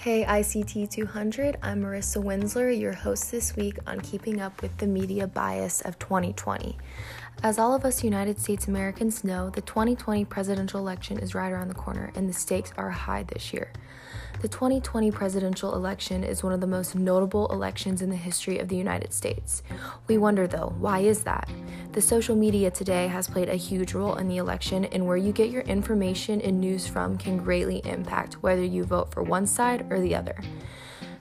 Hey ICT 200, I'm Marissa Winsler, your host this week on Keeping Up with the Media Bias of 2020. As all of us United States Americans know, the 2020 presidential election is right around the corner and the stakes are high this year. The 2020 presidential election is one of the most notable elections in the history of the United States. We wonder though, why is that? The social media today has played a huge role in the election, and where you get your information and news from can greatly impact whether you vote for one side or the other.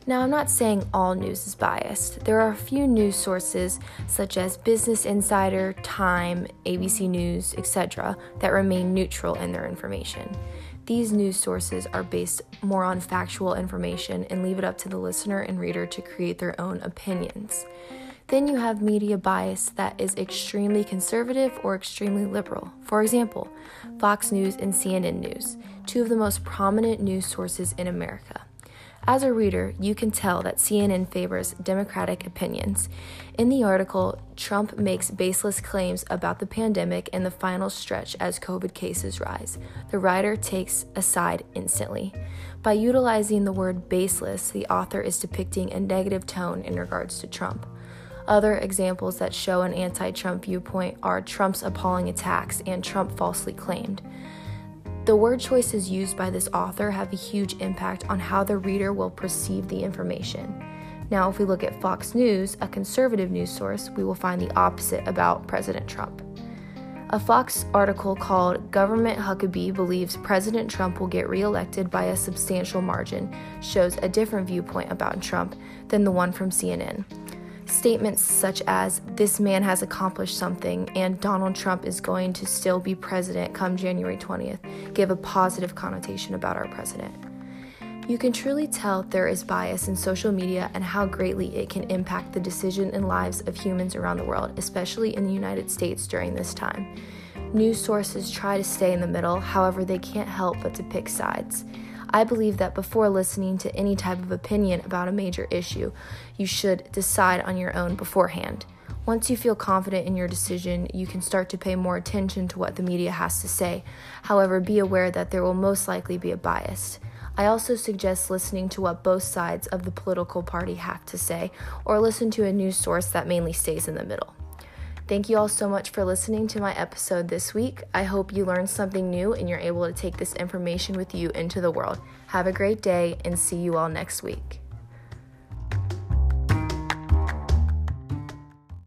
Now, I'm not saying all news is biased. There are a few news sources, such as Business Insider, Time, ABC News, etc., that remain neutral in their information. These news sources are based more on factual information and leave it up to the listener and reader to create their own opinions. Then you have media bias that is extremely conservative or extremely liberal. For example, Fox News and CNN News, two of the most prominent news sources in America. As a reader, you can tell that CNN favors Democratic opinions. In the article, Trump makes baseless claims about the pandemic and the final stretch as COVID cases rise. The writer takes a side instantly. By utilizing the word baseless, the author is depicting a negative tone in regards to Trump. Other examples that show an anti Trump viewpoint are Trump's appalling attacks and Trump falsely claimed. The word choices used by this author have a huge impact on how the reader will perceive the information. Now, if we look at Fox News, a conservative news source, we will find the opposite about President Trump. A Fox article called Government Huckabee Believes President Trump Will Get Reelected by a Substantial Margin shows a different viewpoint about Trump than the one from CNN. Statements such as, this man has accomplished something and Donald Trump is going to still be president come January 20th give a positive connotation about our president. You can truly tell there is bias in social media and how greatly it can impact the decision and lives of humans around the world, especially in the United States during this time. News sources try to stay in the middle, however, they can't help but to pick sides. I believe that before listening to any type of opinion about a major issue, you should decide on your own beforehand. Once you feel confident in your decision, you can start to pay more attention to what the media has to say. However, be aware that there will most likely be a bias. I also suggest listening to what both sides of the political party have to say, or listen to a news source that mainly stays in the middle. Thank you all so much for listening to my episode this week. I hope you learned something new and you're able to take this information with you into the world. Have a great day and see you all next week.